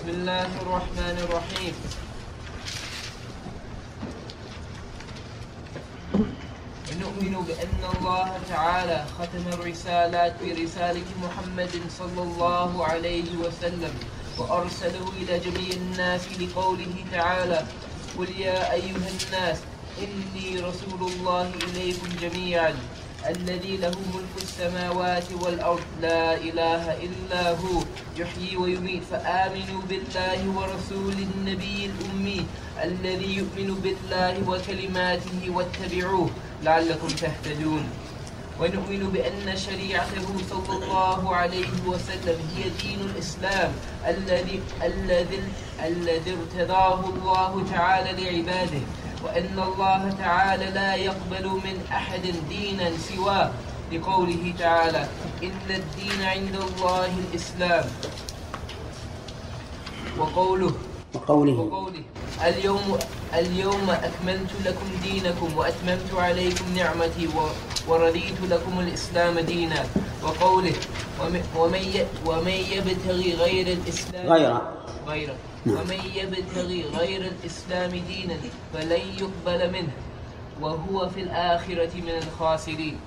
بسم الله الرحمن الرحيم. ونؤمن بأن الله تعالى ختم الرسالات برسالة محمد صلى الله عليه وسلم وأرسله إلى جميع الناس لقوله تعالى قل يا أيها الناس إني رسول الله إليكم جميعا. الذي له ملك السماوات والأرض لا إله إلا هو يحيي ويميت. فآمنوا بالله ورسول النبي الأمي الذي يؤمن بالله وكلماته واتبعوه لعلكم تهتدون. ونؤمن بأن شريعته صلى الله عليه وسلم هي دين الإسلام الذي الذي الذي ارتضاه الله تعالى لعباده. وأن الله تعالى لا يقبل من أحد دينا سواه. لقوله تعالى إن الدين عند الله الإسلام. وقوله وقوله وقوله اليوم اليوم أكملت لكم دينكم وأتممت عليكم نعمتي ورضيت لكم الإسلام دينا. وقوله وم- ومن ومن يبتغي غير الإسلام غير غيره. نعم. ومن يبتغي غير الإسلام دينا فلن يقبل منه وهو في الآخرة من الخاسرين.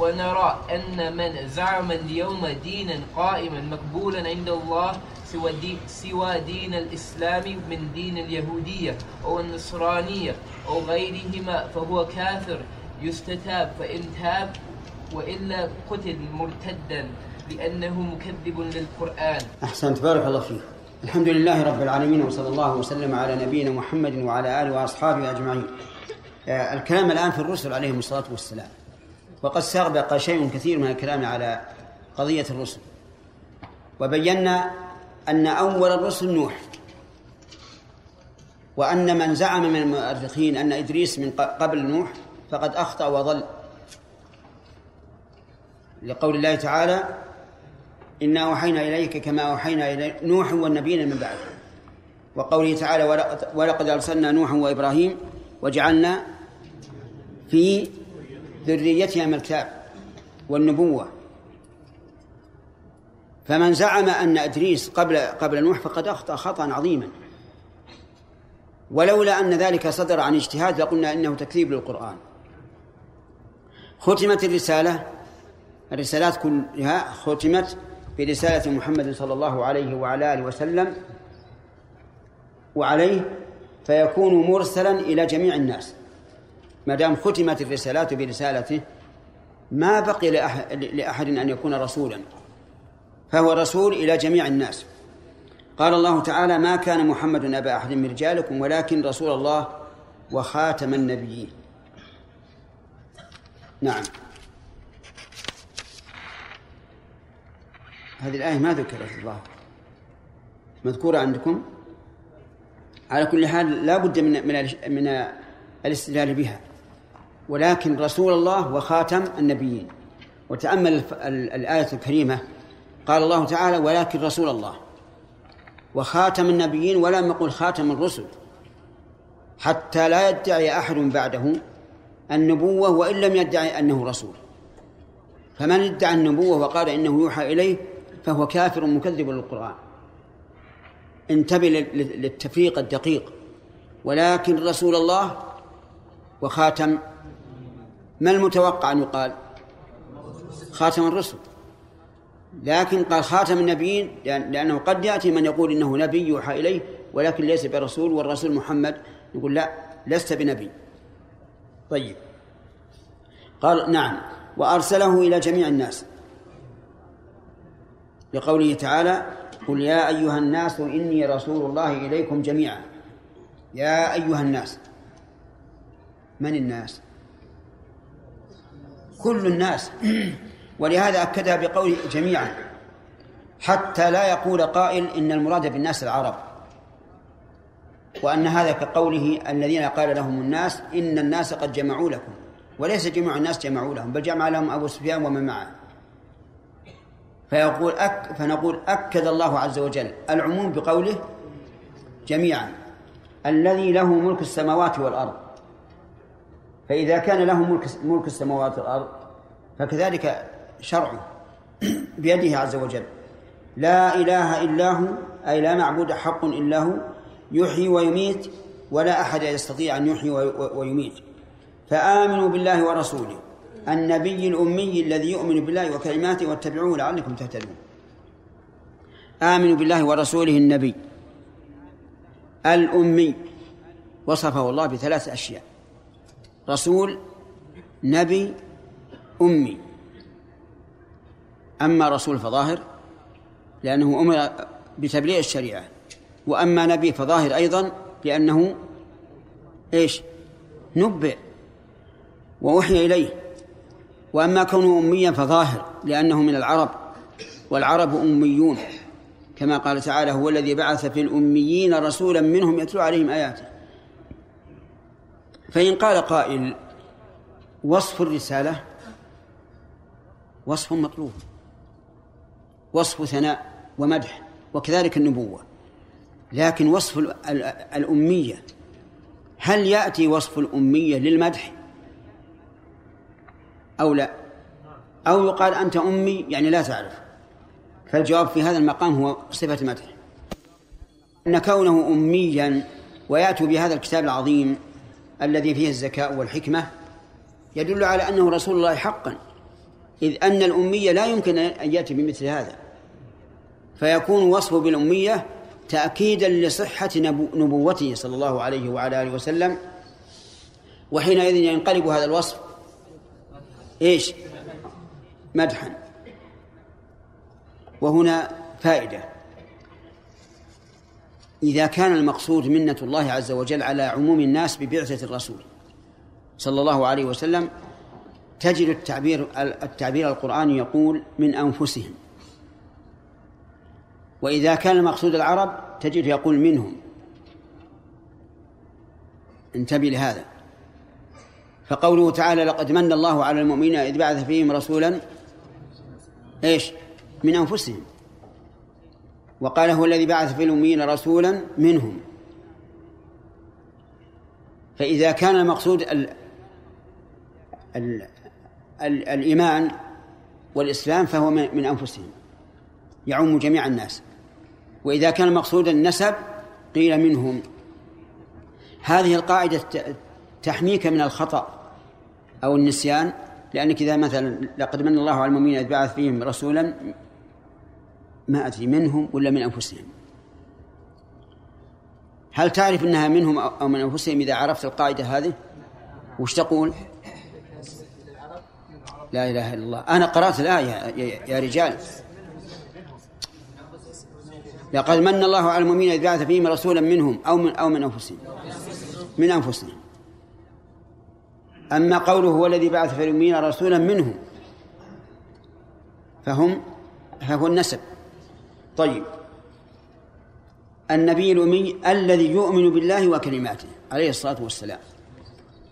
ونرى أن من زعم اليوم دينا قائما مقبولا عند الله سوى, دي سوى دين الإسلام من دين اليهودية أو النصرانية أو غيرهما فهو كافر يستتاب فإن تاب وإلا قتل مرتدا لأنه مكذب للقرآن. أحسنت بارك الله فيك. الحمد لله رب العالمين وصلى الله وسلم على نبينا محمد وعلى آله وأصحابه أجمعين. آه، الكلام الآن في الرسل عليهم الصلاة والسلام. وقد سبق شيء كثير من الكلام على قضية الرسل. وبينا أن أول الرسل نوح. وأن من زعم من المؤرخين أن إدريس من قبل نوح فقد أخطأ وضل. لقول الله تعالى إنا أوحينا إليك كما أوحينا إلى نوح والنبيين من بعده وقوله تعالى ولقد- أرسلنا نوحا وإبراهيم وجعلنا في ذريتهما الكتاب والنبوة فمن زعم أن إدريس قبل قبل نوح فقد أخطأ خطأ عظيما ولولا أن ذلك صدر عن اجتهاد لقلنا إنه تكذيب للقرآن ختمت الرسالة الرسالات كلها ختمت برسالة محمد صلى الله عليه وعلى آله وسلم وعليه فيكون مرسلا إلى جميع الناس. ما دام ختمت الرسالات برسالته ما بقي لأح- لأحد أن يكون رسولا. فهو رسول إلى جميع الناس. قال الله تعالى ما كان محمد أبا أحد من رجالكم ولكن رسول الله وخاتم النبيين. نعم. هذه الآية ما ذكرت الله. مذكورة عندكم؟ على كل حال لا بد من من من الاستدلال بها. ولكن رسول الله وخاتم النبيين. وتأمل الآية الكريمة. قال الله تعالى ولكن رسول الله. وخاتم النبيين ولم يقل خاتم الرسل. حتى لا يدعي أحد بعده النبوة وإن لم يدعي أنه رسول. فمن ادعى النبوة وقال إنه يوحى إليه فهو كافر مكذب للقرآن. انتبه لل- لل- للتفريق الدقيق. ولكن رسول الله وخاتم ما المتوقع أن يقال؟ خاتم الرسل. لكن قال خاتم النبيين لأن- لأنه قد يأتي من يقول إنه نبي يوحى إليه ولكن ليس برسول والرسول محمد. يقول لا لست بنبي. طيب. قال نعم. وأرسله إلى جميع الناس. لقوله تعالى قل يا أيها الناس إني رسول الله إليكم جميعا. يا أيها الناس. من الناس؟ كل الناس. ولهذا أكدها بقوله جميعا. حتى لا يقول قائل إن المراد بالناس العرب. وأن هذا كقوله الذين قال لهم الناس إن الناس قد جمعوا لكم. وليس جميع الناس جمعوا لهم بل جمع لهم أبو سفيان ومن معه. فيقول أك فنقول أكد الله عز وجل العموم بقوله جميعا الذي له ملك السماوات والأرض. فإذا كان له ملك ملك السماوات والأرض فكذلك شرعه بيده عز وجل. لا إله إلا هو أي لا معبود حق إلا هو يحيي ويميت ولا أحد يستطيع أن يحيي ويميت. فآمنوا بالله ورسوله. النبي الأمي الذي يؤمن بالله وكلماته واتبعوه لعلكم تهتدون. آمنوا بالله ورسوله النبي الأمي. وصفه الله بثلاث أشياء. رسول نبي أمي. أما رسول فظاهر لأنه أمر بتبليغ الشريعة. وأما نبي فظاهر أيضا لأنه إيش؟ نبئ. وأوحي إليه. وأما كونه أميا فظاهر لأنه من العرب والعرب أميون. كما قال تعالى هو الذي بعث في الأميين رسولا منهم يتلو عليهم آياته. فإن قال قائل وصف الرسالة وصف مطلوب وصف ثناء ومدح وكذلك النبوة. لكن وصف الأمية هل يأتي وصف الأمية للمدح؟ أو لا؟ أو يقال أنت أمي يعني لا تعرف. فالجواب في هذا المقام هو صفة مدح. أن كونه أميا ويأتي بهذا الكتاب العظيم الذي فيه الزكاء والحكمة يدل على أنه رسول الله حقا. إذ أن الأمية لا يمكن أن يأتي بمثل هذا. فيكون وصفه بالأمية تأكيدا لصحة نبوته صلى الله عليه وعلى آله وسلم. وحينئذ ينقلب هذا الوصف إيش؟ مدحا. وهنا فائدة. إذا كان المقصود منة الله عز وجل على عموم الناس ببعثة الرسول صلى الله عليه وسلم تجد التعبير التعبير القرآني يقول من أنفسهم. وإذا كان المقصود العرب تجد يقول منهم. انتبه لهذا. فقوله تعالى لقد من الله على المؤمنين إذ بعث فيهم رسولا إيش؟ من أنفسهم. وقال هو الذي بعث في الأميين رسولا منهم. فإذا كان المقصود ال ال ال الإيمان والإسلام فهو من أنفسهم. يعم جميع الناس. وإذا كان المقصود النسب قيل منهم. هذه القاعدة تحميك من الخطأ أو النسيان لأنك إذا مثلا لقد من الله على المؤمنين إذ بعث فيهم رسولا ما أدري منهم ولا من أنفسهم. هل تعرف أنها منهم أو من أنفسهم إذا عرفت القاعدة هذه؟ وش تقول؟ لا إله إلا الله. أنا قرأت الآية يا رجال. لقد من الله على المؤمنين إذ بعث فيهم رسولا منهم أو من أو من أنفسهم. من أنفسهم. أما قوله هو الذي بعث في رسولا منهم فهم فهو النسب. طيب. النبي الأمي الذي يؤمن بالله وكلماته عليه الصلاة والسلام.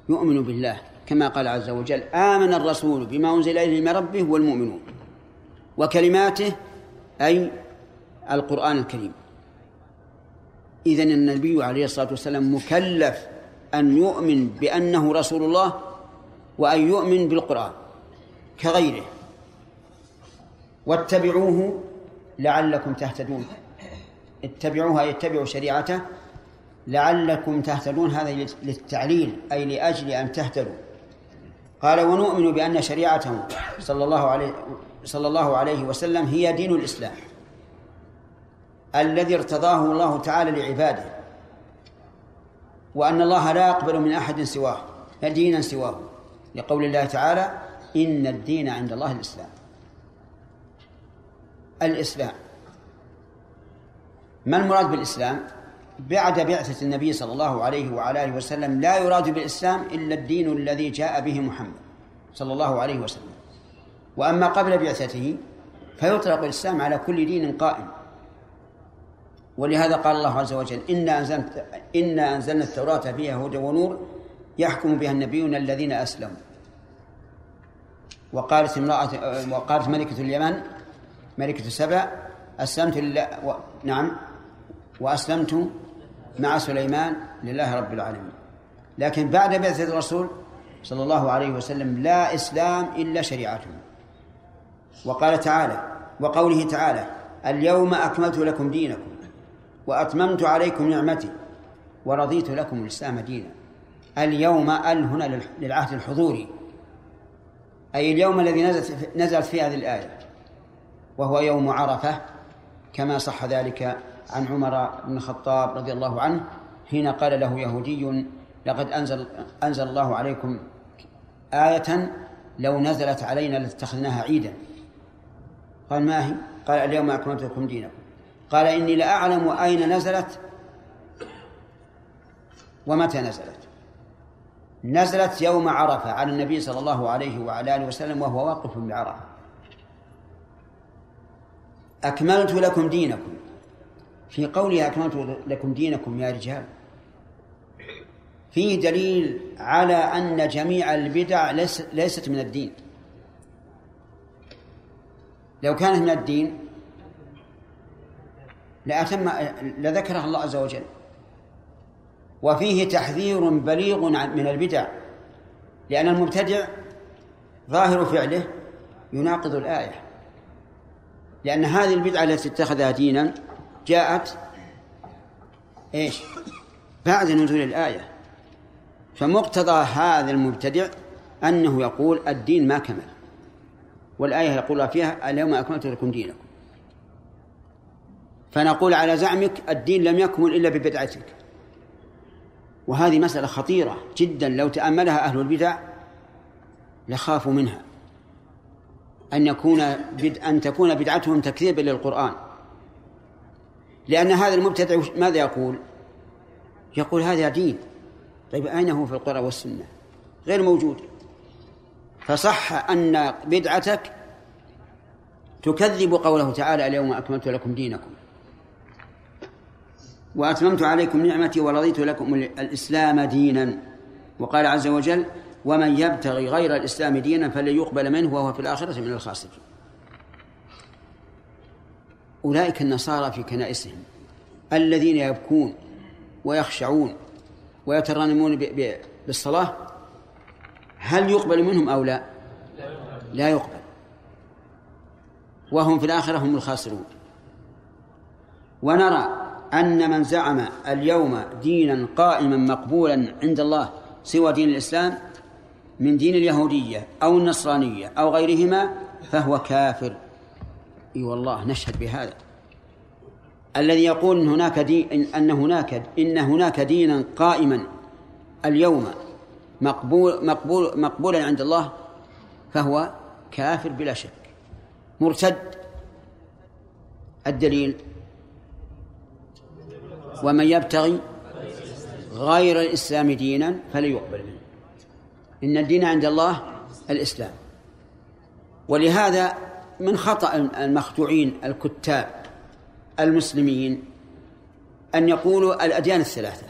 يؤمن بالله كما قال عز وجل آمن الرسول بما أنزل إليه من ربه والمؤمنون. وكلماته أي القرآن الكريم. إذن النبي عليه الصلاة والسلام مكلف أن يؤمن بأنه رسول الله وأن يؤمن بالقرآن كغيره. واتبعوه لعلكم تهتدون. اتبعوها يتبعوا شريعته لعلكم تهتدون. هذا للتعليل أي لأجل أن تهتدوا. قال ونؤمن بأن شريعته صلى الله عليه صلى الله عليه وسلم هي دين الإسلام الذي ارتضاه الله تعالى لعباده وأن الله لا يقبل من أحد سواه دينا سواه. لقول الله تعالى إن الدين عند الله الإسلام. الإسلام. ما المراد بالإسلام؟ بعد بعثة النبي صلى الله عليه وعلى آله وسلم لا يراد بالإسلام إلا الدين الذي جاء به محمد صلى الله عليه وسلم. وأما قبل بعثته فيطلق الإسلام على كل دين قائم. ولهذا قال الله عز وجل إنا أنزلنا إنا أنزلنا التوراة فيها هدى ونور يحكم بها النبيون الذين أسلموا. وقالت امرأة وقالت ملكة اليمن ملكة سبع أسلمت لله و... نعم وأسلمت مع سليمان لله رب العالمين. لكن بعد بعثة الرسول صلى الله عليه وسلم لا إسلام إلا شريعته. وقال تعالى وقوله تعالى اليوم أكملت لكم دينكم وأتممت عليكم نعمتي ورضيت لكم الإسلام دينا. اليوم ال هنا للعهد الحضوري. أي اليوم الذي نزلت نزلت فيه هذه الآية. وهو يوم عرفة كما صح ذلك عن عمر بن الخطاب رضي الله عنه حين قال له يهودي لقد أنزل أنزل الله عليكم آية لو نزلت علينا لاتخذناها عيدا. قال ما هي؟ قال اليوم أكملت لكم دينكم. قال إني لأعلم أين نزلت ومتى نزلت. نزلت يوم عرفة على النبي صلى الله عليه وعلى آله وسلم وهو واقف بعرفة. أكملت لكم دينكم. في قولها أكملت لكم دينكم يا رجال. فيه دليل على أن جميع البدع ليست من الدين. لو كانت من الدين لأتم لذكرها الله عز وجل. وفيه تحذير بليغ من البدع لأن المبتدع ظاهر فعله يناقض الآية. لأن هذه البدعة التي اتخذها دينا جاءت إيش؟ بعد نزول الآية. فمقتضى هذا المبتدع أنه يقول الدين ما كمل. والآية يقول فيها اليوم أكملت لكم دينكم. فنقول على زعمك الدين لم يكمل إلا ببدعتك. وهذه مسألة خطيرة جدا. لو تأملها أهل البدع لخافوا منها. أن يكون بد... أن تكون بدعتهم تكذيبا للقرآن. لأن هذا المبتدع ماذا يقول؟ يقول هذا دين. طيب أين هو في القرآن والسنة؟ غير موجود. فصح أن بدعتك تكذب قوله تعالى اليوم أكملت لكم دينكم. وأتممت عليكم نعمتي ورضيت لكم الإسلام دينا. وقال عز وجل ومن يبتغي غير الإسلام دينا فلن يقبل منه وهو في الآخرة من الخاسرين. أولئك النصارى في كنائسهم الذين يبكون ويخشعون ويترنمون بالصلاة هل يقبل منهم أو لا؟ لا يقبل. وهم في الآخرة هم الخاسرون. ونرى أن من زعم اليوم دينا قائما مقبولا عند الله سوى دين الإسلام من دين اليهودية أو النصرانية أو غيرهما فهو كافر. إي والله نشهد بهذا. الذي يقول إن هناك دين أن هناك إن هناك دينا قائما اليوم مقبول مقبول مقبولا عند الله فهو كافر بلا شك. مرتد الدليل ومن يبتغي غير الإسلام دينا فلا يقبل منه. إن الدين عند الله الإسلام. ولهذا من خطأ المخدوعين الكتاب المسلمين أن يقولوا الأديان الثلاثة.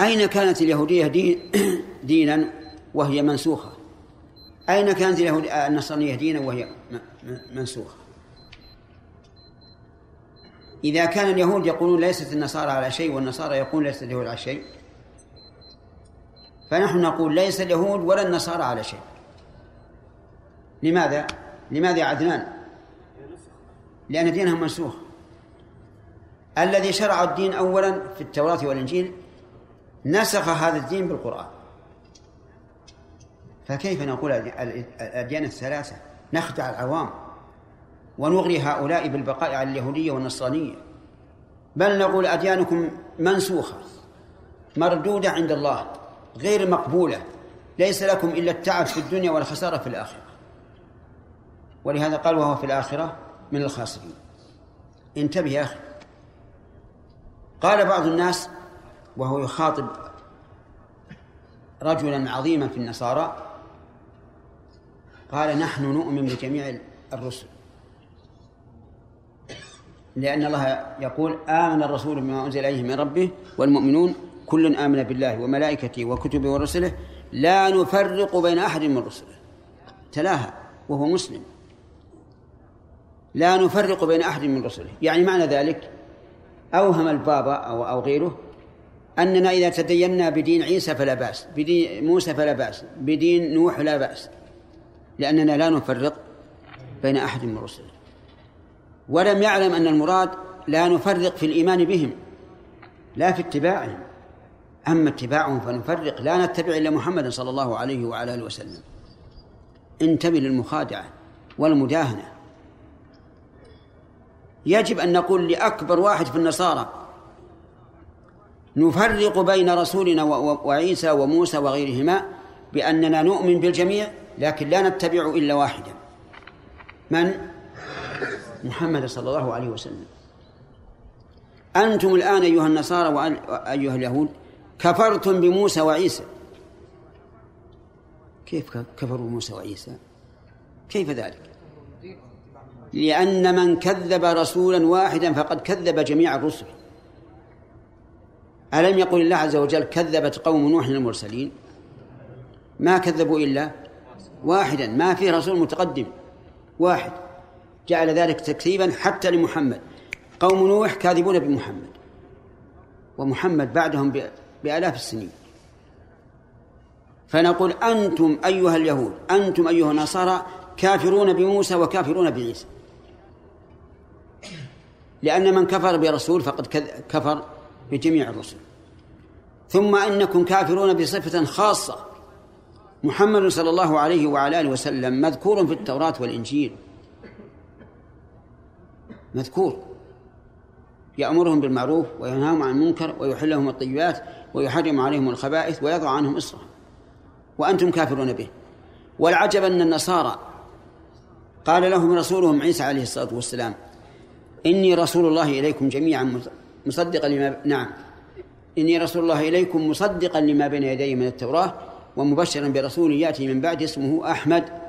أين كانت اليهودية دين دينا وهي منسوخة؟ أين كانت النصرانية دينا وهي منسوخة؟ إذا كان اليهود يقولون ليست النصارى على شيء والنصارى يقولون ليست اليهود على شيء فنحن نقول ليس اليهود ولا النصارى على شيء. لماذا؟ لماذا يا عدنان؟ لأن دينهم منسوخ. الذي شرع الدين أولا في التوراة والإنجيل نسخ هذا الدين بالقرآن. فكيف نقول الأديان الثلاثة؟ نخدع العوام. ونغري هؤلاء بالبقاء على اليهودية والنصرانية. بل نقول أديانكم منسوخة مردودة عند الله غير مقبولة ليس لكم إلا التعب في الدنيا والخسارة في الآخرة. ولهذا قال وهو في الآخرة من الخاسرين. انتبه يا أخي. قال بعض الناس وهو يخاطب رجلا عظيما في النصارى قال نحن نؤمن بجميع الرسل. لأن الله يقول آمن الرسول بما أنزل إليه من ربه والمؤمنون كل آمن بالله وملائكته وكتبه ورسله لا نفرق بين أحد من رسله. تلاها وهو مسلم. لا نفرق بين أحد من رسله. يعني معنى ذلك أوهم البابا أو أو غيره أننا إذا تدينا بدين عيسى فلا بأس بدين موسى فلا بأس بدين نوح لا بأس لأننا لا نفرق بين أحد من رسله. ولم يعلم أن المراد لا نفرق في الإيمان بهم لا في اتباعهم. أما اتباعهم فنفرق لا نتبع إلا محمدا صلى الله عليه وعلى آله وسلم. انتبه للمخادعة والمداهنة. يجب أن نقول لأكبر واحد في النصارى نفرق بين رسولنا وعيسى وموسى وغيرهما بأننا نؤمن بالجميع لكن لا نتبع إلا واحدا. من؟ محمد صلى الله عليه وسلم. أنتم الآن أيها النصارى وأيها اليهود كفرتم بموسى وعيسى. كيف كفروا موسى وعيسى؟ كيف ذلك؟ لأن من كذب رسولا واحدا فقد كذب جميع الرسل. ألم يقل الله عز وجل كذبت قوم نوح المرسلين ما كذبوا إلا واحدا. ما في رسول متقدم. واحد. جعل ذلك تكذيبا حتى لمحمد. قوم نوح كاذبون بمحمد. ومحمد بعدهم بآلاف السنين. فنقول أنتم أيها اليهود أنتم أيها النصارى كافرون بموسى وكافرون بعيسى. لأن من كفر برسول فقد كفر بجميع الرسل. ثم إنكم كافرون بصفة خاصة. محمد صلى الله عليه وعلى آله وسلم مذكور في التوراة والإنجيل. مذكور. يأمرهم بالمعروف وينهاهم عن المنكر ويحل لهم الطيبات ويحرم عليهم الخبائث ويضع عنهم إصرهم. وأنتم كافرون به. والعجب أن النصارى قال لهم رسولهم عيسى عليه الصلاة والسلام إني رسول الله إليكم جميعا مصدقا لما نعم. إني رسول الله إليكم مصدقا لما بين يدي من التوراة ومبشرا برسول يأتي من بعد اسمه أحمد.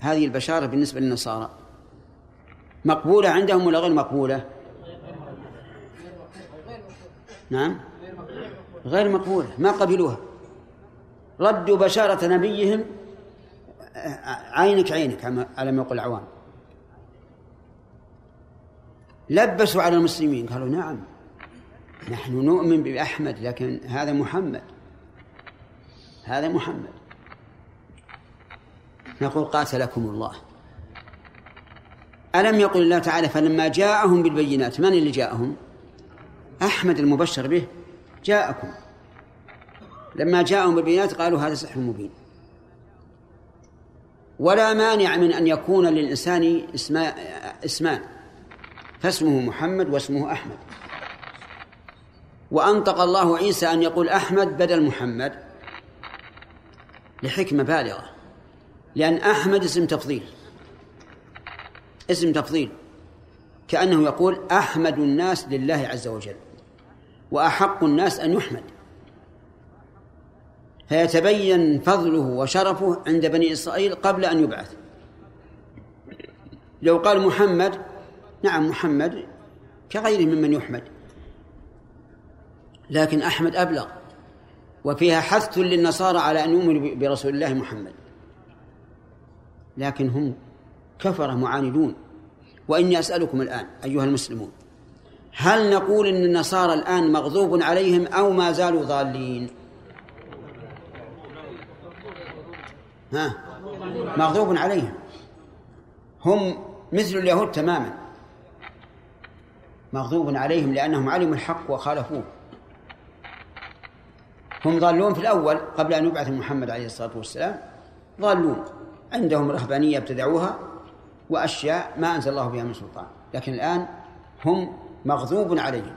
هذه البشارة بالنسبة للنصارى. مقبولة عندهم ولا غير مقبولة؟ نعم. غير مقبولة ما قبلوها. ردوا بشارة نبيهم عينك عينك على ما يقول العوام. لبسوا على المسلمين قالوا نعم. نحن نؤمن بأحمد لكن هذا محمد. هذا محمد. نقول قاتلكم الله. ألم يقل الله تعالى فلما جاءهم بالبينات من اللي جاءهم؟ أحمد المبشر به. جاءكم. لما جاءهم بالبينات قالوا هذا سحر مبين. ولا مانع من أن يكون للإنسان اسمان. فاسمه محمد واسمه أحمد. وأنطق الله عيسى أن يقول أحمد بدل محمد. لحكمة بالغة. لأن أحمد اسم تفضيل. اسم تفضيل. كأنه يقول أحمد الناس لله عز وجل وأحق الناس أن يحمد. فيتبين فضله وشرفه عند بني إسرائيل قبل أن يبعث. لو قال محمد نعم محمد كغيره ممن يحمد. لكن أحمد أبلغ. وفيها حث للنصارى على أن يؤمنوا برسول الله محمد. لكن هم كفرة معاندون. وإني أسألكم الآن أيها المسلمون هل نقول إن النصارى الآن مغضوب عليهم أو ما زالوا ضالين؟ ها؟ مغضوب عليهم. هم مثل اليهود تماما. مغضوب عليهم لأنهم علموا الحق وخالفوه. هم ضالون في الأول قبل أن يبعث محمد عليه الصلاة والسلام. ضالون. عندهم رهبانية ابتدعوها وأشياء ما أنزل الله بها من سلطان. لكن الآن هم مغضوب عليهم.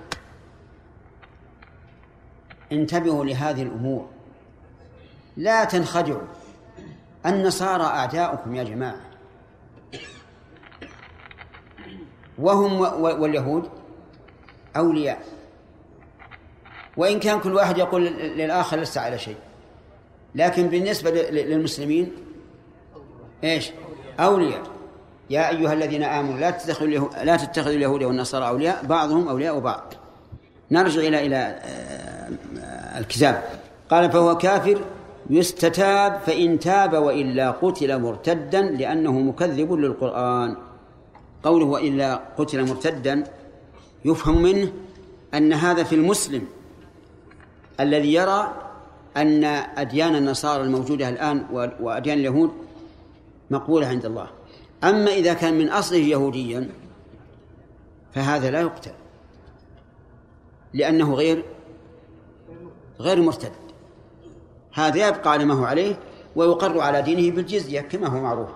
انتبهوا لهذه الأمور. لا تنخدعوا. النصارى أعداؤكم يا جماعة. وهم واليهود أولياء. وإن كان كل واحد يقول للآخر لست على شيء. لكن بالنسبة للمسلمين إيش؟ أولياء. يا أيها الذين آمنوا لا تتخذوا لا تتخذوا اليهود والنصارى أولياء بعضهم أولياء بعض. نرجع إلى إلى آه، الكتاب. قال فهو كافر يستتاب فإن تاب وإلا قتل مرتدا لأنه مكذب للقرآن. قوله وإلا قتل مرتدا يفهم منه أن هذا في المسلم الذي يرى أن أديان النصارى الموجودة الآن وأديان اليهود مقبولة عند الله. أما إذا كان من أصله يهوديا فهذا لا يقتل لأنه غير غير مرتد. هذا يبقى على ما هو عليه ويقر على دينه بالجزية كما هو معروف.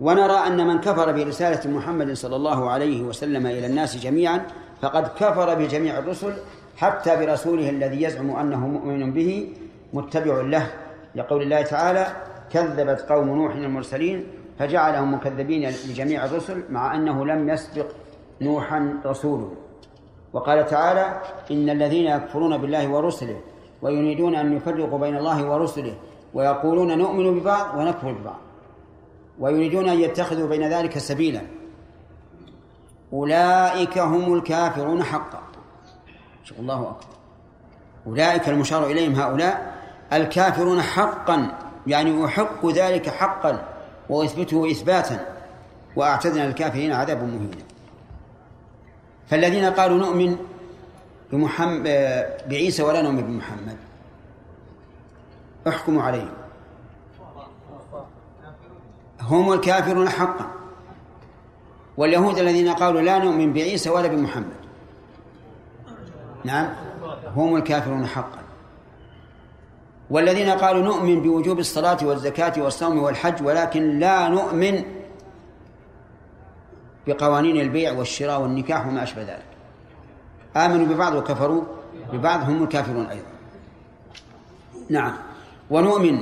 ونرى أن من كفر برسالة محمد صلى الله عليه وسلم إلى الناس جميعا فقد كفر بجميع الرسل حتى برسوله الذي يزعم أنه مؤمن به متبع له لقول الله تعالى كذبت قوم نوح المرسلين فجعلهم مكذبين لجميع الرسل مع أنه لم يسبق نوحا رسوله. وقال تعالى إن الذين يكفرون بالله ورسله ويريدون أن يفرقوا بين الله ورسله ويقولون نؤمن ببعض ونكفر ببعض ويريدون أن يتخذوا بين ذلك سبيلا. أولئك هم الكافرون حقا. الله أكبر. أولئك المشار إليهم هؤلاء الكافرون حقا. يعني أحق ذلك حقا وأثبته إثباتا وأعتدنا للكافرين عذابا مهينا. فالذين قالوا نؤمن بمحمد بعيسى ولا نؤمن بمحمد. احكموا عليهم. هم الكافرون حقا. واليهود الذين قالوا لا نؤمن بعيسى ولا بمحمد. نعم. هم الكافرون حقا. والذين قالوا نؤمن بوجوب الصلاة والزكاة والصوم والحج ولكن لا نؤمن بقوانين البيع والشراء والنكاح وما أشبه ذلك. آمنوا ببعض وكفروا ببعض هم الكافرون أيضا. نعم. ونؤمن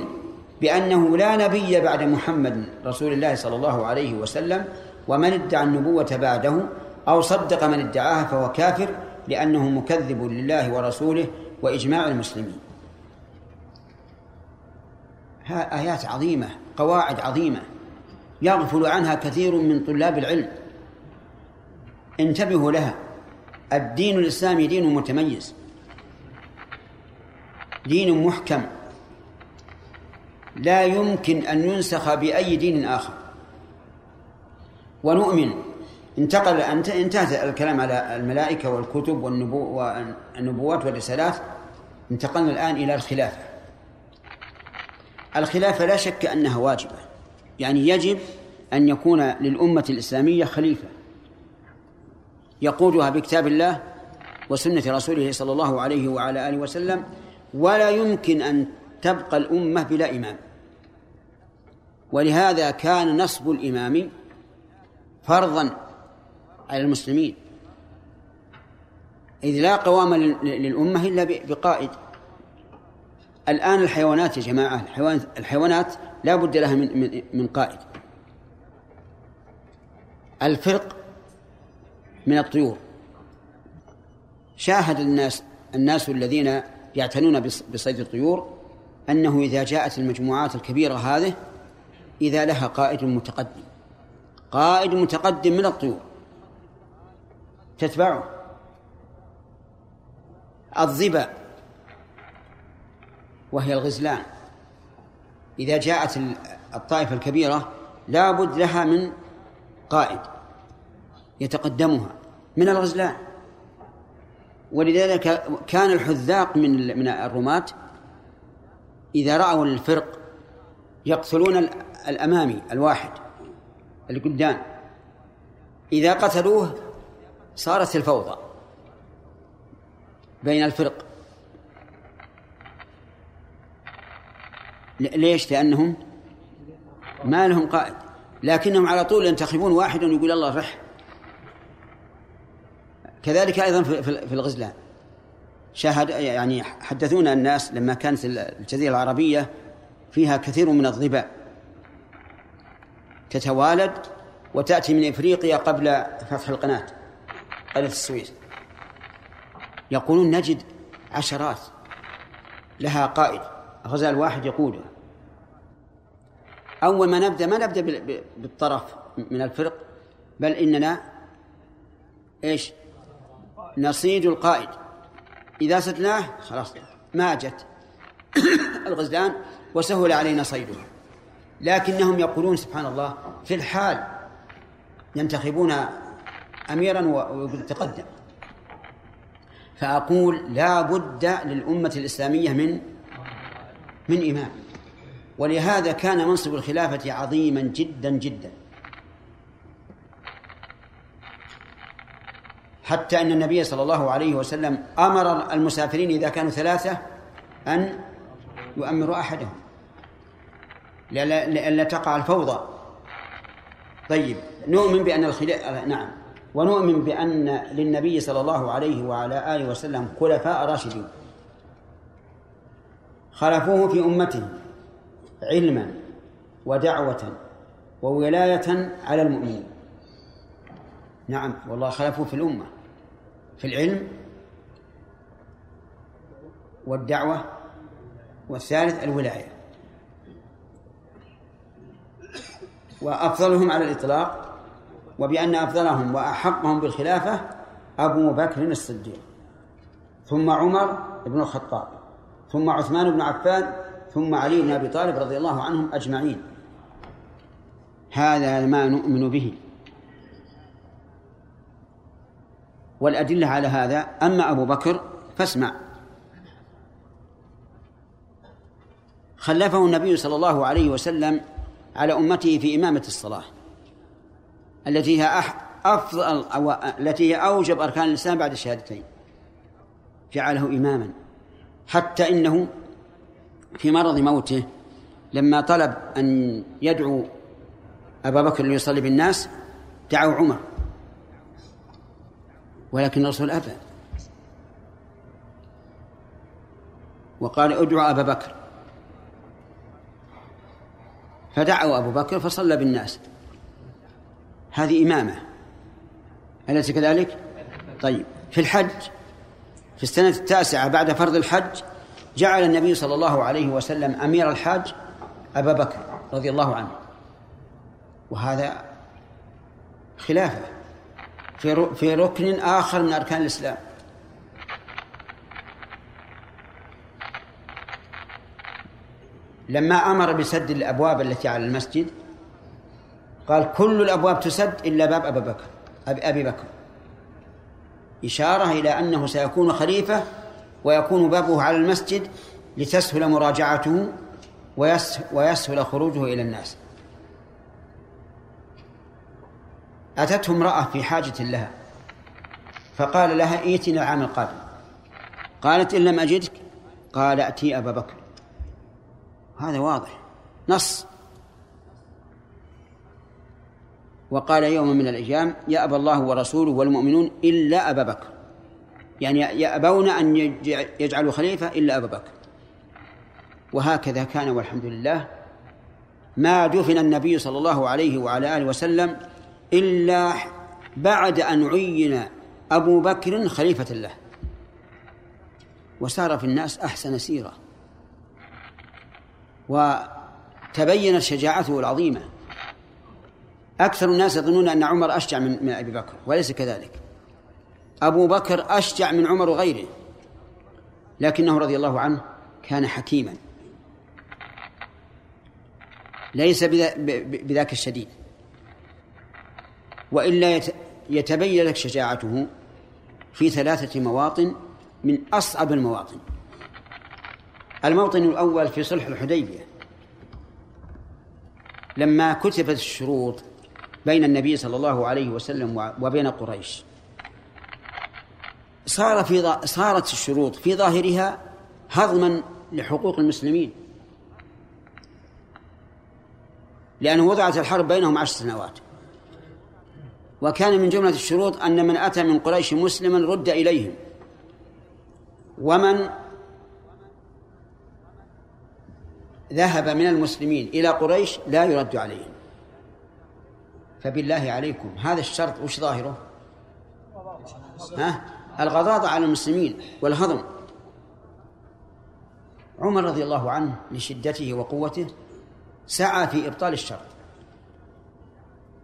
بأنه لا نبي بعد محمد رسول الله صلى الله عليه وسلم ومن ادعى النبوة بعده أو صدق من ادعاها فهو كافر لأنه مكذب لله ورسوله وإجماع المسلمين. آيات عظيمة قواعد عظيمة يغفل عنها كثير من طلاب العلم. انتبهوا لها. الدين الإسلامي دين متميز. دين محكم. لا يمكن أن ينسخ بأي دين آخر. ونؤمن. انتقل انتهت الكلام على الملائكة والكتب والنبوات والرسالات. انتقلنا الآن إلى الخلافة الخلافة لا شك أنها واجبة. يعني يجب أن يكون للأمة الإسلامية خليفة يقودها بكتاب الله وسنة رسوله صلى الله عليه وعلى آله وسلم ولا يمكن أن تبقى الأمة بلا إمام. ولهذا كان نصب الإمام فرضا على المسلمين. إذ لا قوام للأمة إلا بقائد. الآن الحيوانات يا جماعة الحيوانات, الحيوانات لا بد لها من, من, من قائد. الفرق من الطيور. شاهد الناس الناس الذين يعتنون بصيد الطيور أنه إذا جاءت المجموعات الكبيرة هذه إذا لها قائد متقدم. قائد متقدم من الطيور. تتبعه. الظبا. وهي الغزلان. إذا جاءت الطائفة الكبيرة لا بد لها من قائد يتقدمها من الغزلان. ولذلك كان الحذاق من من الرماة إذا رأوا الفرق يقتلون الأمامي الواحد اللي قدام إذا قتلوه صارت الفوضى بين الفرق. ليش؟ لأنهم ما لهم قائد. لكنهم على طول ينتخبون واحدا ويقول الله رح. كذلك أيضا في الغزلان. شاهد يعني حدثونا الناس لما كانت الجزيرة العربية فيها كثير من الظباء تتوالد وتأتي من إفريقيا قبل فتح القناة قناة السويس. يقولون نجد عشرات لها قائد. غزال واحد يقودها أول ما نبدأ ما نبدأ بالطرف من الفرق بل إننا إيش؟ نصيد القائد. إذا سدناه خلاص ما جت. الغزلان وسهل علينا صيده. لكنهم يقولون سبحان الله في الحال ينتخبون أميرا ويقول تقدم فأقول لا بد للأمة الإسلامية من من إمام. ولهذا كان منصب الخلافة عظيما جدا جدا. حتى أن النبي صلى الله عليه وسلم أمر المسافرين إذا كانوا ثلاثة أن يؤمروا أحدهم. لئلا تقع الفوضى. طيب نؤمن بأن الخلافة نعم. ونؤمن بأن للنبي صلى الله عليه وعلى آله وسلم خلفاء راشدين. خلفوه في أمته علما ودعوة وولاية على المؤمنين. نعم والله خلفوا في الأمة في العلم والدعوة والثالث الولاية. وأفضلهم على الإطلاق وبأن أفضلهم وأحقهم بالخلافة أبو بكر الصديق ثم عمر بن الخطاب. ثم عثمان بن عفان ثم علي بن أبي طالب رضي الله عنهم أجمعين. هذا ما نؤمن به. والأدلة على هذا أما أبو بكر فاسمع. خلفه النبي صلى الله عليه وسلم على أمته في إمامة الصلاة التي هي أفضل التي هي أوجب أركان الإسلام بعد الشهادتين. جعله إماما. حتى إنه في مرض موته لما طلب أن يدعو أبا بكر ليصلي بالناس دعوا عمر. ولكن الرسول أبى. وقال ادعو أبا بكر. فدعوا أبو بكر فصلى بالناس. هذه إمامة. أليس كذلك؟ طيب. في الحج في السنة التاسعة بعد فرض الحج جعل النبي صلى الله عليه وسلم أمير الحاج أبا بكر رضي الله عنه. وهذا خلافة في في ركن آخر من أركان الإسلام. لما أمر بسد الأبواب التي على المسجد قال كل الأبواب تسد إلا باب أبي بكر أبي بكر. إشارة إلى أنه سيكون خليفة ويكون بابه على المسجد لتسهل مراجعته ويسهل خروجه إلى الناس. أتته امرأة في حاجة لها فقال لها ائتنا العام القادم. قالت إن لم أجدك؟ قال أتي أبا بكر. هذا واضح. نص. وقال يوم من الأيام يأبى الله ورسوله والمؤمنون إلا أبا بكر. يعني يأبون أن يجعلوا خليفة إلا أبا بكر. وهكذا كان والحمد لله. ما دفن النبي صلى الله عليه وعلى آله وسلم إلا بعد أن عين أبو بكر خليفة له. وسار في الناس أحسن سيرة. وتبينت شجاعته العظيمة. أكثر الناس يظنون أن عمر أشجع من, من أبي بكر وليس كذلك. أبو بكر أشجع من عمر وغيره لكنه رضي الله عنه كان حكيما. ليس بذاك الشديد. وإلا يتبين لك شجاعته في ثلاثة مواطن من أصعب المواطن. الموطن الأول في صلح الحديبية. لما كتبت الشروط بين النبي صلى الله عليه وسلم وبين قريش. صار في صارت الشروط في ظاهرها هضما لحقوق المسلمين. لأنه وضعت الحرب بينهم عشر سنوات. وكان من جملة الشروط أن من أتى من قريش مسلما رد إليهم. ومن ذهب من المسلمين إلى قريش لا يرد عليهم. فبالله عليكم. هذا الشرط وش ظاهره؟ ها؟ الغضاضة على المسلمين والهضم. عمر رضي الله عنه لشدته وقوته سعى في إبطال الشرط.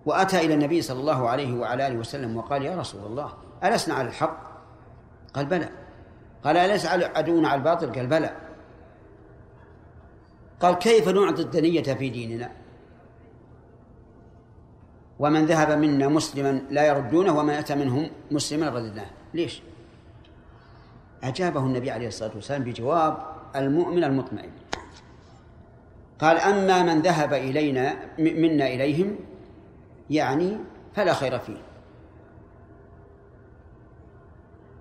وأتى إلى النبي صلى الله عليه وعلى آله وسلم وقال يا رسول الله ألسنا على الحق؟ قال بلى. قال أليس عدونا على الباطل؟ قال بلى. قال كيف نعطي الدنية في ديننا؟ ومن ذهب منا مسلما لا يردونه ومن أتى منهم مسلما رددناه. ليش؟ أجابه النبي عليه الصلاة والسلام بجواب المؤمن المطمئن. قال أما من ذهب إلينا منا إليهم يعني فلا خير فيه.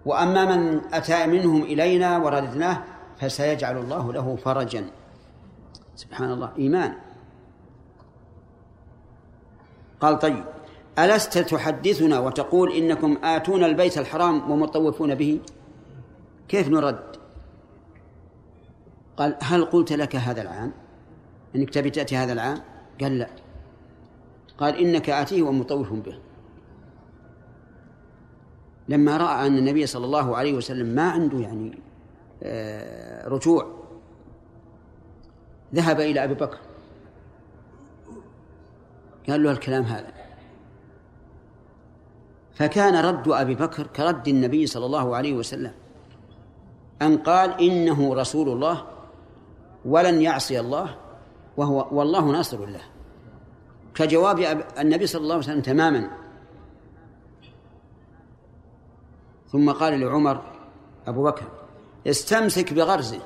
وأما من أتى منهم إلينا ورددناه فسيجعل الله له فرجا. سبحان الله إيمان. قال طيب ألست تحدثنا وتقول إنكم آتون البيت الحرام ومطوفون به؟ كيف نرد؟ قال هل قلت لك هذا العام؟ إنك تبي تأتي هذا العام؟ قال لا. قال إنك آتيه ومطوف به. لما رأى أن النبي صلى الله عليه وسلم ما عنده يعني آه، رجوع ذهب إلى أبي بكر. قال له الكلام هذا. فكان رد أبي بكر كرد النبي صلى الله عليه وسلم أن قال إنه رسول الله ولن يعصي الله وهو والله ناصر له. كجواب النبي صلى الله عليه وسلم تماما. ثم قال لعمر أبو بكر استمسك بغرزه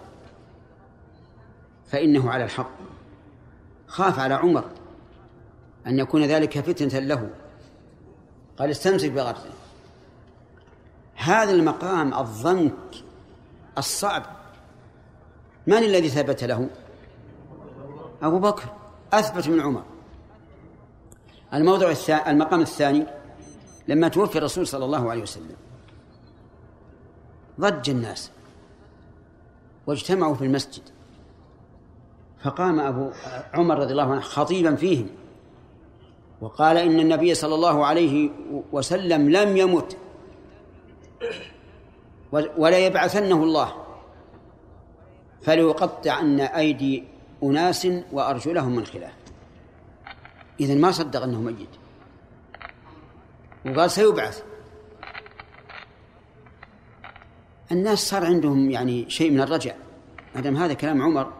فإنه على الحق. خاف على عمر. أن يكون ذلك فتنة له. قال استمسك بغرزه هذا المقام الضنك الصعب. من الذي ثبت له؟ أبو بكر. أثبت من عمر. الموضع الثاني المقام الثاني لما توفي الرسول صلى الله عليه وسلم. ضج الناس. واجتمعوا في المسجد. فقام أبو عمر رضي الله عنه خطيبا فيهم. وقال إن النبي صلى الله عليه وسلم لم يمت ولا يبعثنه الله فليقطعن أيدي أناس وأرجلهم من خلاف. إذن ما صدق أنه ميت. وقال سيبعث. الناس صار عندهم يعني شيء من الرجع. ما دام هذا كلام عمر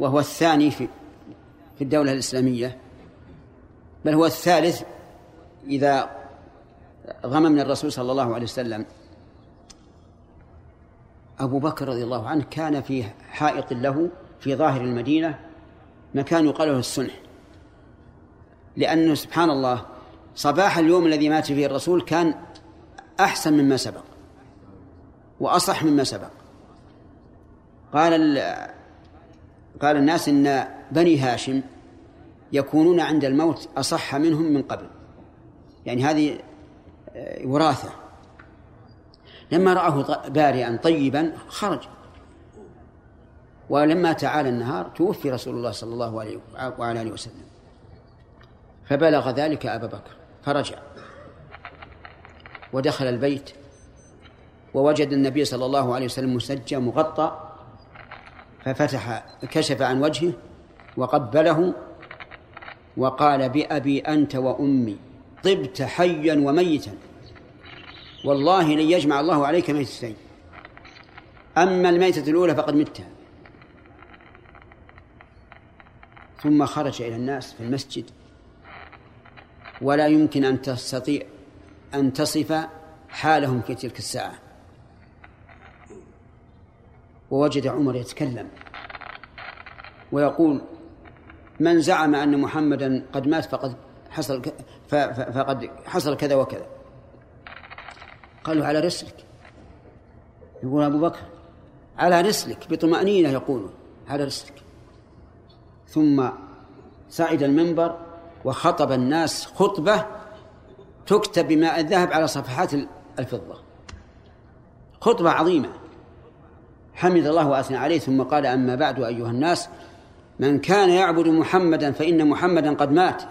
وهو الثاني في في الدولة الإسلامية. بل هو الثالث إذا غم من الرسول صلى الله عليه وسلم. أبو بكر رضي الله عنه كان في حائط له في ظاهر المدينة مكان يقال له السنح لأنه سبحان الله صباح اليوم الذي مات فيه الرسول كان أحسن مما سبق وأصح مما سبق. قال قال الناس إن بني هاشم يكونون عند الموت أصح منهم من قبل. يعني هذه آه، وراثة. لما رآه بارئا طيبا خرج. ولما تعالى النهار توفي رسول الله صلى الله عليه وعلى آله وسلم. فبلغ ذلك أبا بكر. فرجع. ودخل البيت. ووجد النبي صلى الله عليه وسلم مسجى مغطى. ففتح كشف عن وجهه وقبله وقال بأبي أنت وأمي طبت حيا وميتا والله لن يجمع الله عليك ميتتين أما الميتة الأولى فقد متها ثم خرج إلى الناس في المسجد. ولا يمكن أن تستطيع أن تصف حالهم في تلك الساعة. ووجد عمر يتكلم. ويقول من زعم أن محمدا قد مات فقد حصل فقد حصل كذا وكذا. قالوا على رسلك. يقول أبو بكر على رسلك بطمأنينة يقول على رسلك. ثم صعد المنبر وخطب الناس خطبة تكتب بماء الذهب على صفحات الفضة. خطبة عظيمة. حمد الله وأثنى عليه ثم قال أما بعد أيها الناس من كان يعبد محمدا فإن محمدا قد مات.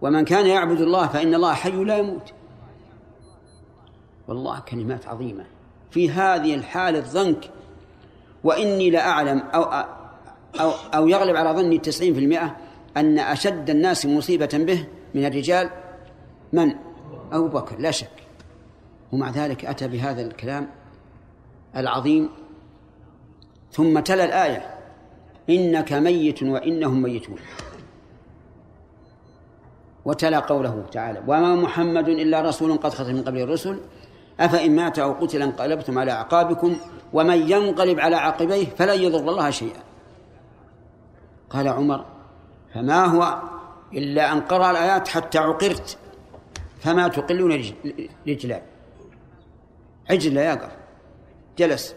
ومن كان يعبد الله فإن الله حي لا يموت. والله كلمات عظيمة. في هذه الحالة الضنك وإني لأعلم أو أو أو يغلب على ظني التسعين في المئة أن أشد الناس مصيبة به من الرجال من؟ أبو بكر لا شك. ومع ذلك أتى بهذا الكلام العظيم. ثم تلا الآية. إنك ميت وإنهم ميتون. وتلا قوله تعالى وما محمد إلا رسول قد خلت من قبل الرسل. أفإن مات أو قتل انقلبتم على أعقابكم ومن ينقلب على عقبيه فلن يضر الله شيئا. قال عمر فما هو إلا أن قرأ الآيات حتى عقرت. فما تقلون رجلا عجل لا يقف جلس.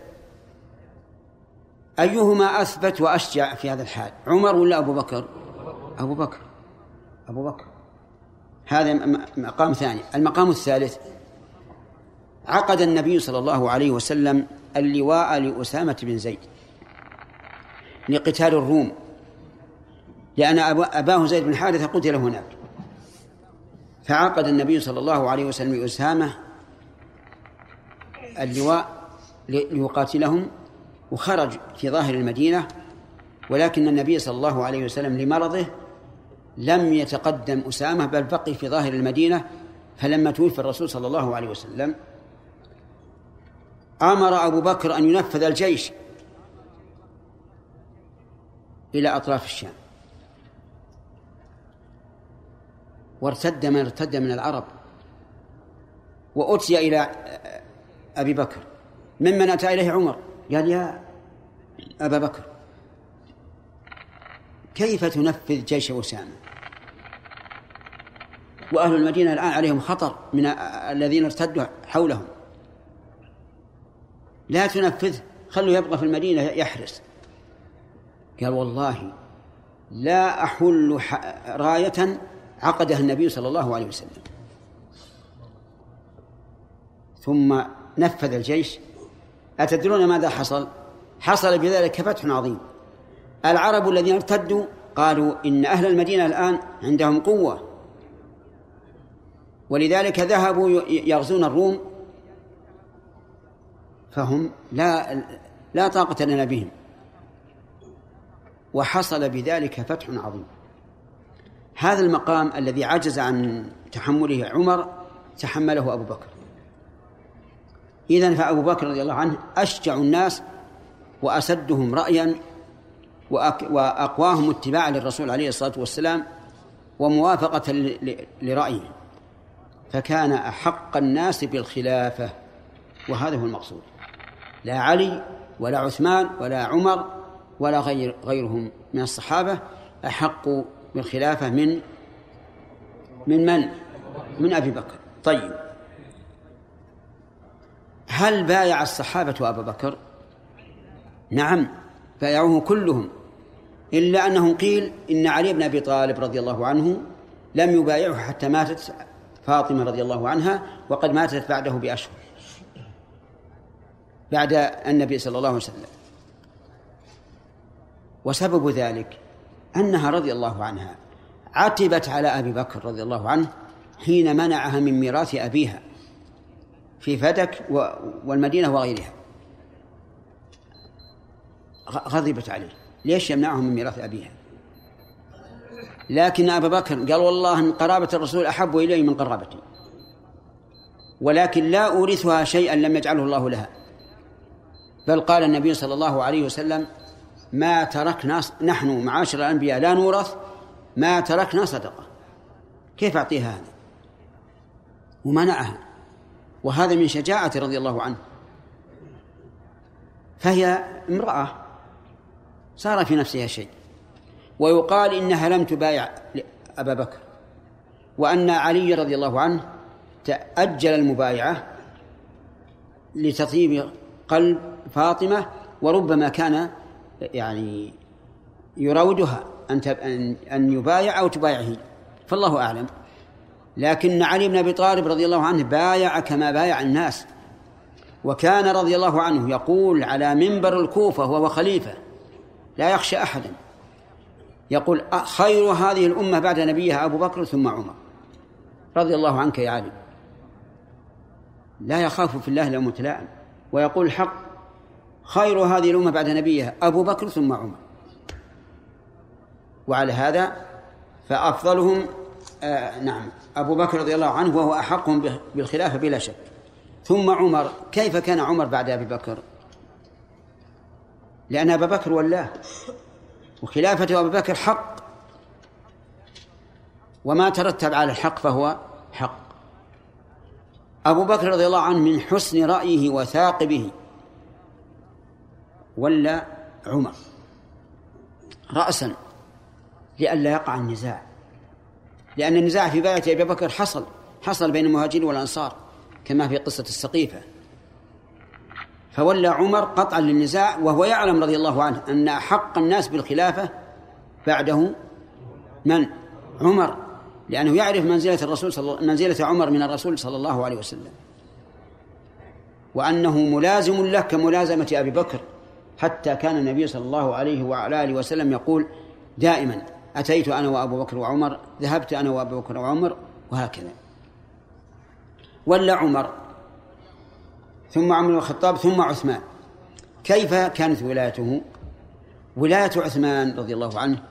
أيهما أثبت وأشجع في هذا الحال؟ عمر ولا أبو بكر؟ أبو بكر. أبو بكر. هذا مقام ثاني. المقام الثالث. عقد النبي صلى الله عليه وسلم اللواء لأسامة بن زيد لقتال الروم. لأن أباه زيد بن حارثة قتل هناك. فعقد النبي صلى الله عليه وسلم لأسامة اللواء ليقاتلهم وخرج في ظاهر المدينة ولكن النبي صلى الله عليه وسلم لمرضه لم يتقدم أسامة بل بقي في ظاهر المدينة. فلما توفي الرسول صلى الله عليه وسلم أمر أبو بكر أن ينفذ الجيش إلى أطراف الشام. وارتد من ارتد من العرب. وأتي إلى أبي بكر. ممن أتى إليه عمر. قال يا أبا بكر كيف تنفذ جيش أسامة؟ وأهل المدينة الآن عليهم خطر من الذين ارتدوا حولهم. لا تنفذه خلوا يبقى في المدينة يحرس. قال والله لا أحل راية عقدها النبي صلى الله عليه وسلم. ثم نفذ الجيش أتدرون ماذا حصل؟ حصل بذلك فتح عظيم. العرب الذين ارتدوا قالوا إن أهل المدينة الآن عندهم قوة. ولذلك ذهبوا يغزون الروم. فهم لا لا طاقة لنا بهم. وحصل بذلك فتح عظيم. هذا المقام الذي عجز عن تحمله عمر تحمله أبو بكر. إذن فأبو بكر رضي الله عنه أشجع الناس وأسدهم رأيا وأقواهم اتباعا للرسول عليه الصلاة والسلام وموافقة لرأيه. فكان أحق الناس بالخلافة وهذا هو المقصود. لا علي ولا عثمان ولا عمر ولا غير غيرهم من الصحابة أحق بالخلافة من من من؟ من أبي بكر. طيب. هل بايع الصحابة أبا بكر؟ نعم بايعوه كلهم إلا أنه قيل إن علي بن أبي طالب رضي الله عنه لم يبايعه حتى ماتت فاطمة رضي الله عنها وقد ماتت بعده بأشهر بعد النبي صلى الله عليه وسلم وسبب ذلك أنها رضي الله عنها عتبت على أبي بكر رضي الله عنه حين منعها من ميراث أبيها في فدك والمدينة وغيرها. غضبت عليه. ليش يمنعهم من ميراث أبيها؟ لكن أبا بكر قال والله أن قرابة الرسول أحب إلي من قرابتي. ولكن لا أورثها شيئا لم يجعله الله لها. بل قال النبي صلى الله عليه وسلم ما تركنا نحن معاشر الأنبياء لا نورث ما تركنا صدقة. كيف أعطيها هذا؟ ومنعها. وهذا من شجاعة رضي الله عنه. فهي امرأة صار في نفسها شيء ويقال إنها لم تبايع أبا بكر وأن علي رضي الله عنه تأجل المبايعة لتطيب قلب فاطمة وربما كان يعني يراودها أن أن يبايع أو تبايعه فالله أعلم. لكن علي بن أبي طالب رضي الله عنه بايع كما بايع الناس. وكان رضي الله عنه يقول على منبر الكوفة وهو خليفة لا يخشى أحدا. يقول خير هذه الأمة بعد نبيها أبو بكر ثم عمر. رضي الله عنك يا علي. لا يخاف في الله لومة لائم ويقول الحق خير هذه الأمة بعد نبيها أبو بكر ثم عمر. وعلى هذا فأفضلهم آه نعم. أبو بكر رضي الله عنه وهو أحقهم بالخلافة بلا شك. ثم عمر كيف كان عمر بعد أبي بكر؟ لأن أبا بكر ولاه. وخلافة أبي بكر حق. وما ترتب على الحق فهو حق. أبو بكر رضي الله عنه من حسن رأيه وثاقبه. ولا عمر. رأسا. لئلا يقع النزاع. لأن النزاع في باية أبي بكر حصل حصل بين المهاجرين والأنصار كما في قصة السقيفة فولى عمر قطعا للنزاع وهو يعلم رضي الله عنه أن حق الناس بالخلافة بعده من؟ عمر لأنه يعرف منزلة الرسول صلى منزلة عمر من الرسول صلى الله عليه وسلم وأنه ملازم له كملازمة أبي بكر حتى كان النبي صلى الله عليه وعلى آله وسلم يقول دائما أتيت أنا وأبو بكر وعمر ذهبت أنا وأبو بكر وعمر وهكذا. ولا عمر. ثم عمر بن الخطاب ثم عثمان. كيف كانت ولايته؟ ولاية عثمان رضي الله عنه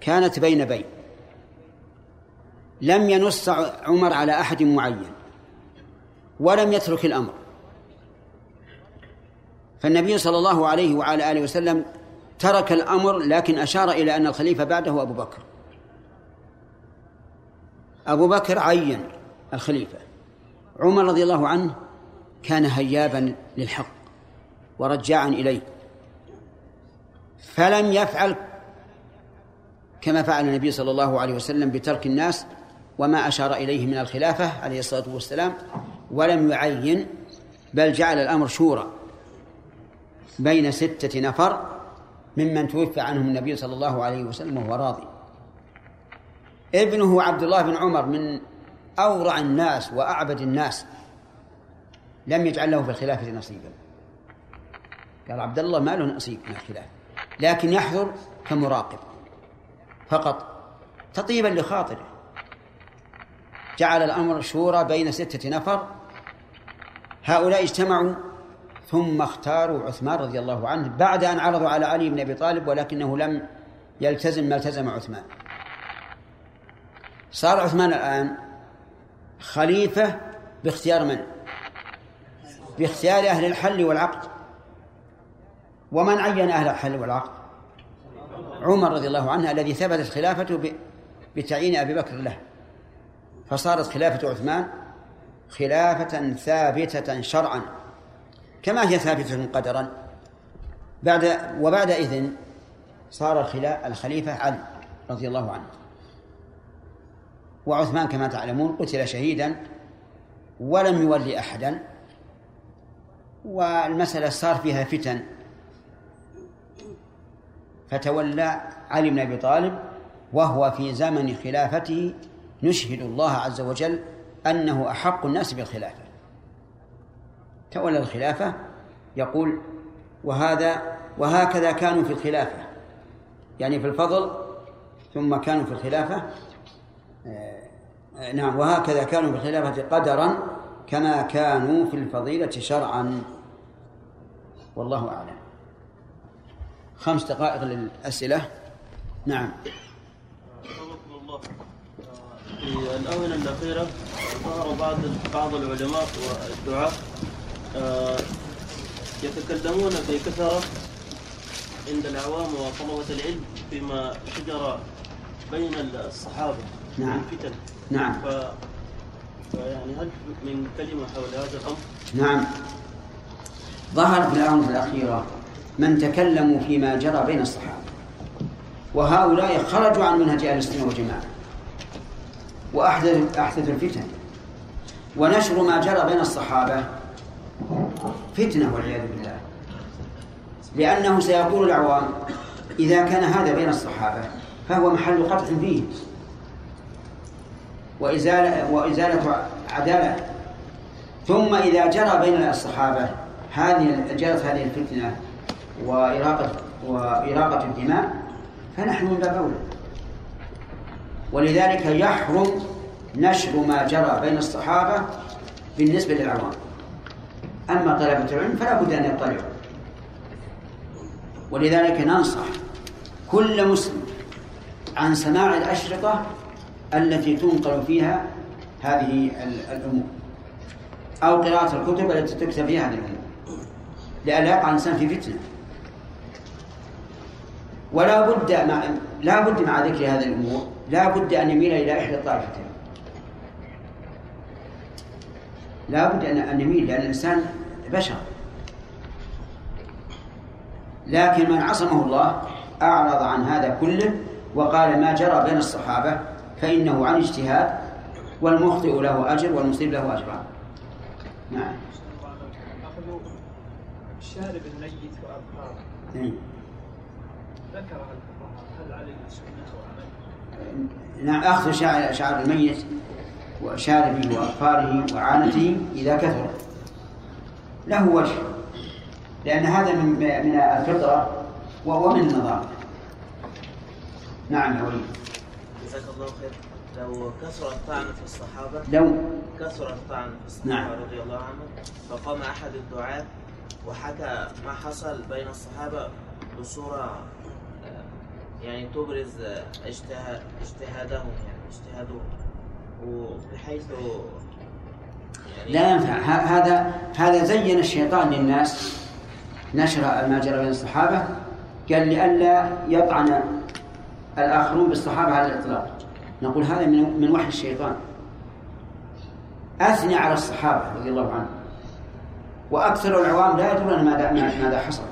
كانت بين بين. لم ينص عمر على أحد معين ولم يترك الأمر. فالنبي صلى الله عليه وعلى آله وسلم ترك الأمر لكن أشار إلى أن الخليفة بعده أبو بكر. أبو بكر عين الخليفة. عمر رضي الله عنه كان هيابا للحق ورجاعا إليه. فلم يفعل كما فعل النبي صلى الله عليه وسلم بترك الناس وما أشار إليه من الخلافة عليه الصلاة والسلام ولم يعين بل جعل الأمر شورى بين ستة نفر ممن توفى عنهم النبي صلى الله عليه وسلم وهو راضي. ابنه عبد الله بن عمر من أورع الناس وأعبد الناس. لم يجعل له في الخلافة نصيبا. قال عبد الله ما له نصيب من الخلافة لكن يحضر كمراقب. فقط تطيبا لخاطره. جعل الأمر شورى بين ستة نفر. هؤلاء اجتمعوا ثم اختاروا عثمان رضي الله عنه بعد أن عرضوا على علي بن أبي طالب ولكنه لم يلتزم ما التزم عثمان صار عثمان الآن خليفة باختيار من؟ باختيار أهل الحل والعقد ومن عين أهل الحل والعقد؟ عمر رضي الله عنه الذي ثبتت خلافته بتعيين أبي بكر له فصارت خلافة عثمان خلافة ثابتة شرعا كما هي ثابتة قدرا. بعد وبعد إذن صار الخليفة علي رضي الله عنه. وعثمان كما تعلمون قتل شهيدا ولم يولي أحدا. والمسألة صار فيها فتن. فتولى علي بن أبي طالب وهو في زمن خلافته نشهد الله عز وجل أنه أحق الناس بالخلافة. تولى الخلافة يقول وهذا وهكذا كانوا في الخلافة. يعني في الفضل ثم كانوا في الخلافة. آه، نعم وهكذا كانوا في الخلافة قدرا كما كانوا في الفضيلة شرعا. والله أعلم. خمس دقائق للأسئلة. نعم. في الآونة الأخيرة ظهر بعض بعض العلماء والدعاة يتكلمون بكثرة عند العوام وطلبة العلم فيما شجر بين الصحابة نعم. من فتن نعم. ف... فيعني هل من كلمة حول هذا الأمر؟ نعم. ظهر في الآونة الأخيرة من تكلموا فيما جرى بين الصحابة وهؤلاء خرجوا عن منهج أهل السنة والجماعة وأحدثوا أحدثوا الفتن ونشر ما جرى بين الصحابة فتنة والعياذ بالله. لأنه سيقول العوام إذا كان هذا بين الصحابة فهو محل قطع فيه. وإزالة وإزالة عدالة. ثم إذا جرى بين الصحابة هذه جرت هذه الفتنة وإراقة وإراقة الدماء فنحن باب أولى ولذلك يحرم نشر ما جرى بين الصحابة بالنسبة للعوام. أما طلبة العلم فلا بد أن يطلعوا. ولذلك ننصح كل مسلم عن سماع الأشرطة التي تنقل فيها هذه الأمور أو قراءة الكتب التي تكتب فيها هذه الأمور. لئلا يقع الإنسان في فتنة. ولا بد مع لا بد مع ذكر هذه الأمور لا بد أن يميل إلى إحدى الطائفتين. لا بد أن نميل لأن الإنسان بشر. لكن من عصمه الله أعرض عن هذا كله وقال ما جرى بين الصحابة فإنه عن اجتهاد والمخطئ له أجر والمصيب له أجران نعم. أخذ شارب الميت وأبقاره إيه. ذكرها الفقهاء هل عليه سنة وعمل؟ نعم أخذ شعر, شعر الميت. وشاربه وأظفاره وعانته إذا كثر. له وجه لأن هذا من من الفطرة ومن النظام. نعم يا وليد. جزاك الله خير. لو كثر الطعن في الصحابة لو. كثر الطعن في الصحابة نعم. رضي الله عنهم فقام أحد الدعاة وحكى ما حصل بين الصحابة بصورة آه، يعني تبرز اجتهاد اجتهادهم يعني اجتهادهم. وبحيث يعني لا ينفع هذا هذا زين الشيطان للناس. نشر ما جرى بين الصحابة. قال لئلا يطعن الآخرون بالصحابة على الإطلاق. نقول هذا من من وحي الشيطان. أثني على الصحابة رضي الله عنهم. وأكثر العوام لا يدرون ماذا ماذا حصل.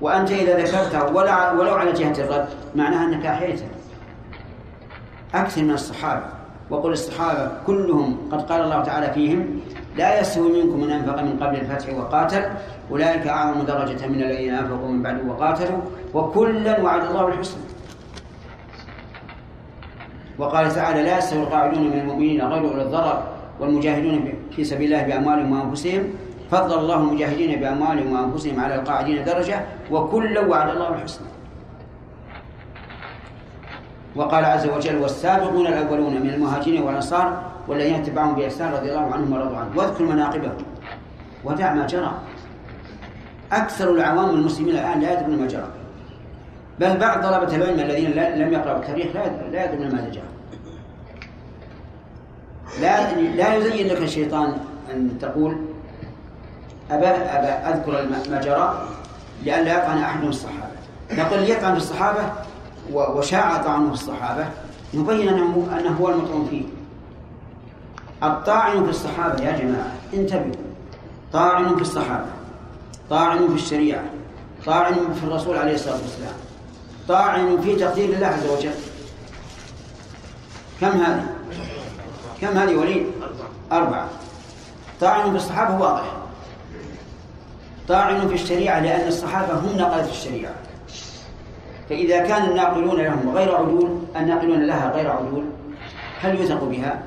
وأنت إذا ذكرته ولا ولو على جهة الرد معناها أنك أحييته. أكثر من الصحابة. وقل الصحابة كلهم قد قال الله تعالى فيهم لا يستوي منكم من أنفق من قبل الفتح وقاتل أولئك أعظم درجة من الذين أنفقوا من بعد وقاتلوا وكلا وعد الله الحسنى. وقال تعالى لا يستوي القاعدون من المؤمنين غير أولي الضرر والمجاهدون في سبيل الله بأموالهم وأنفسهم فضل الله المجاهدين بأموالهم وأنفسهم على القاعدين درجة وكلا وعد الله الحسنى. وقال عز وجل والسابقون الأولون من المهاجرين والأنصار والذين اتبعهم بإحسان رضي الله عنهم ورضوا عنه. واذكر مناقبهم. ودع ما جرى. أكثر العوام المسلمين الآن لا يدرون ما جرى. بل بعض طلبة العلم الذين لم يقرأوا التاريخ لا لا يدرون ماذا جرى. لا لا يزين لك الشيطان أن تقول أبا الم- ما جرى لئلا يطعن من الصحابة. نقول يطعن و- وشاع طعنه في الصحابة نبين أنه أنه هو المطعون فيه. الطاعن في الصحابة يا جماعة انتبهوا. طاعن في الصحابة طاعن في الشريعة طاعن في الرسول عليه الصلاة والسلام طاعن في تقدير الله عز وجل. كم هذه؟ كم هذه وليد؟ أربعة. طاعن في الصحابة واضح. طاعن في الشريعة لأن الصحابة هم نقلة الشريعة. فإذا كان الناقلون لهم غير عدول الناقلون لها غير عدول هل يوثق بها؟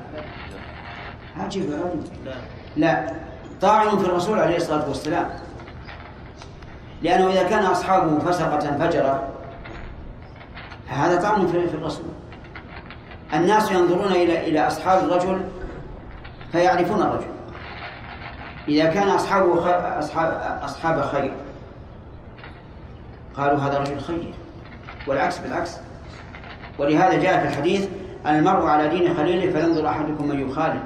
عجيب لا لا. طاعن في الرسول عليه الصلاة والسلام. لأنه إذا كان أصحابه فسقة فجرة فهذا طعن في الرسول. الناس ينظرون إلى إلى أصحاب الرجل فيعرفون الرجل. إذا كان أصحابه خ- أصحاب أصحاب خير قالوا هذا رجل خير. والعكس بالعكس. ولهذا جاء في الحديث المرء على دين خليله فينظر أحدكم من يخالف.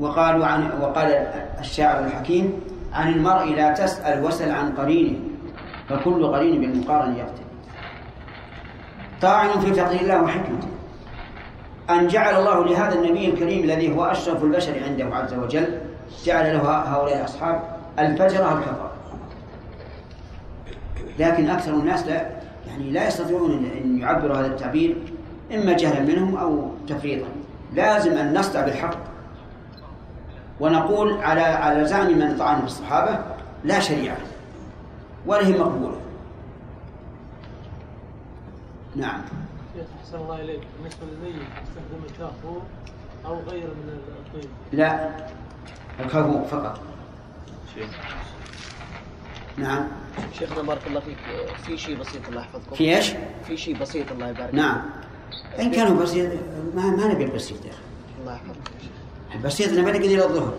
وقالوا عن وقال الشاعر الحكيم عن المرء لا تسأل وسل عن قرينه فكل قرين بالمقارن يقتل. طاعن في تقدير الله وحكمته. أن جعل الله لهذا النبي الكريم الذي هو أشرف البشر عنده عز وجل جعل له هؤلاء الأصحاب الفجرة الكفر لكن أكثر الناس لا يعني لا يستطيعون أن- أن يعبروا هذا التعبير إما جهلا منهم أو تفريطا. لازم أن نصدع بالحق. ونقول على على زعم من طعن في الصحابة لا شريعة ولا هي مقبولة. نعم. شيخ أحسن الله إليك. بالنسبة للميت يستخدم الكافور أو غير من الطين لا الكفور فقط. نعم. شيخنا بارك الله فيك في شيء بسيط الله يحفظكم؟ في إيش؟ في شيء بسيط الله يبارك نعم. إن كانوا بسيط ما, ما نبي البسيط يا أخي. الله يحفظك. البسيط نبي نقعد إلى الظهر.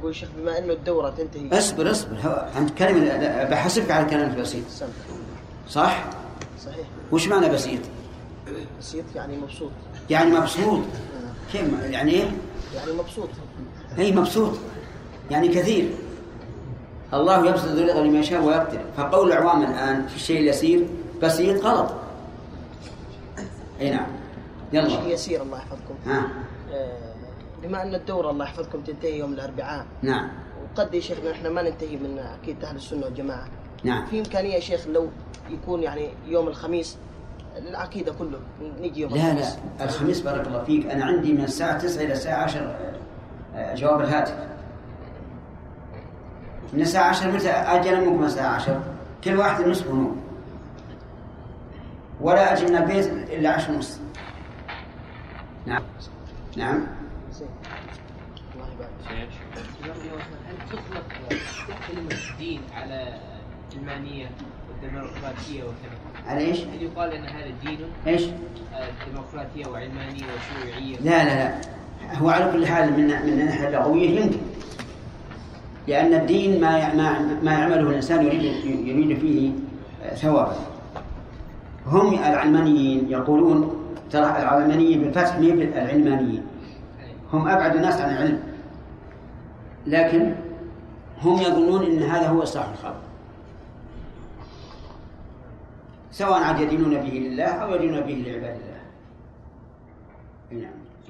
أقول شيخ بما أنه الدورة تنتهي. اصبر اصبر. أنت كلمة بحسبك على الكلام البسيط. صح؟ صحيح. وش معنى بسيط؟ بسيط يعني مبسوط. يعني مبسوط. كيف يعني إيه؟ يعني مبسوط. اي مبسوط. يعني كثير. الله يبسط الرزق لمن يشاء ويقدر. فقول العوام الآن في الشيء اليسير بسيط غلط. أي نعم. شيء يلا يسير الله يحفظكم. ها. آه، بما أن الدوره الله يحفظكم تنتهي يوم الأربعاء. نعم. وقد يا شيخنا إحنا ما ننتهي من عقيده أهل السنة والجماعة. نعم. في إمكانية يا شيخ لو يكون يعني يوم الخميس؟ العقيدة كله نجي يوم لا لا. الخميس. الخميس بارك الله فيك. أنا عندي من الساعة 9 إلى الساعة 10 آه، جواب الهاتف. من الساعة 10 متى أجي أنامكم من الساعة 10 كل واحد نصف نوم ولا أجي من البيت إلا 10 ونص نعم نعم تطلق كلمة الدين على العلمانية والديمقراطية وكذا؟ على إيش؟ هل يقال أن هذا دين إيش؟ ديمقراطية وعلمانية وشيوعية؟ لا لا لا هو على كل حال من من الناحية اللغوية يمكن لأن الدين ما ما يعمله الإنسان يريد يريد فيه ثوابا هم العلمانيين يقولون ترى العلمانيين بالفتح مي العلمانيين. هم أبعد الناس عن العلم. لكن هم يظنون أن هذا هو إصلاح الخلق. سواء عاد يدينون به لله أو يدينون به لعباد الله. نعم.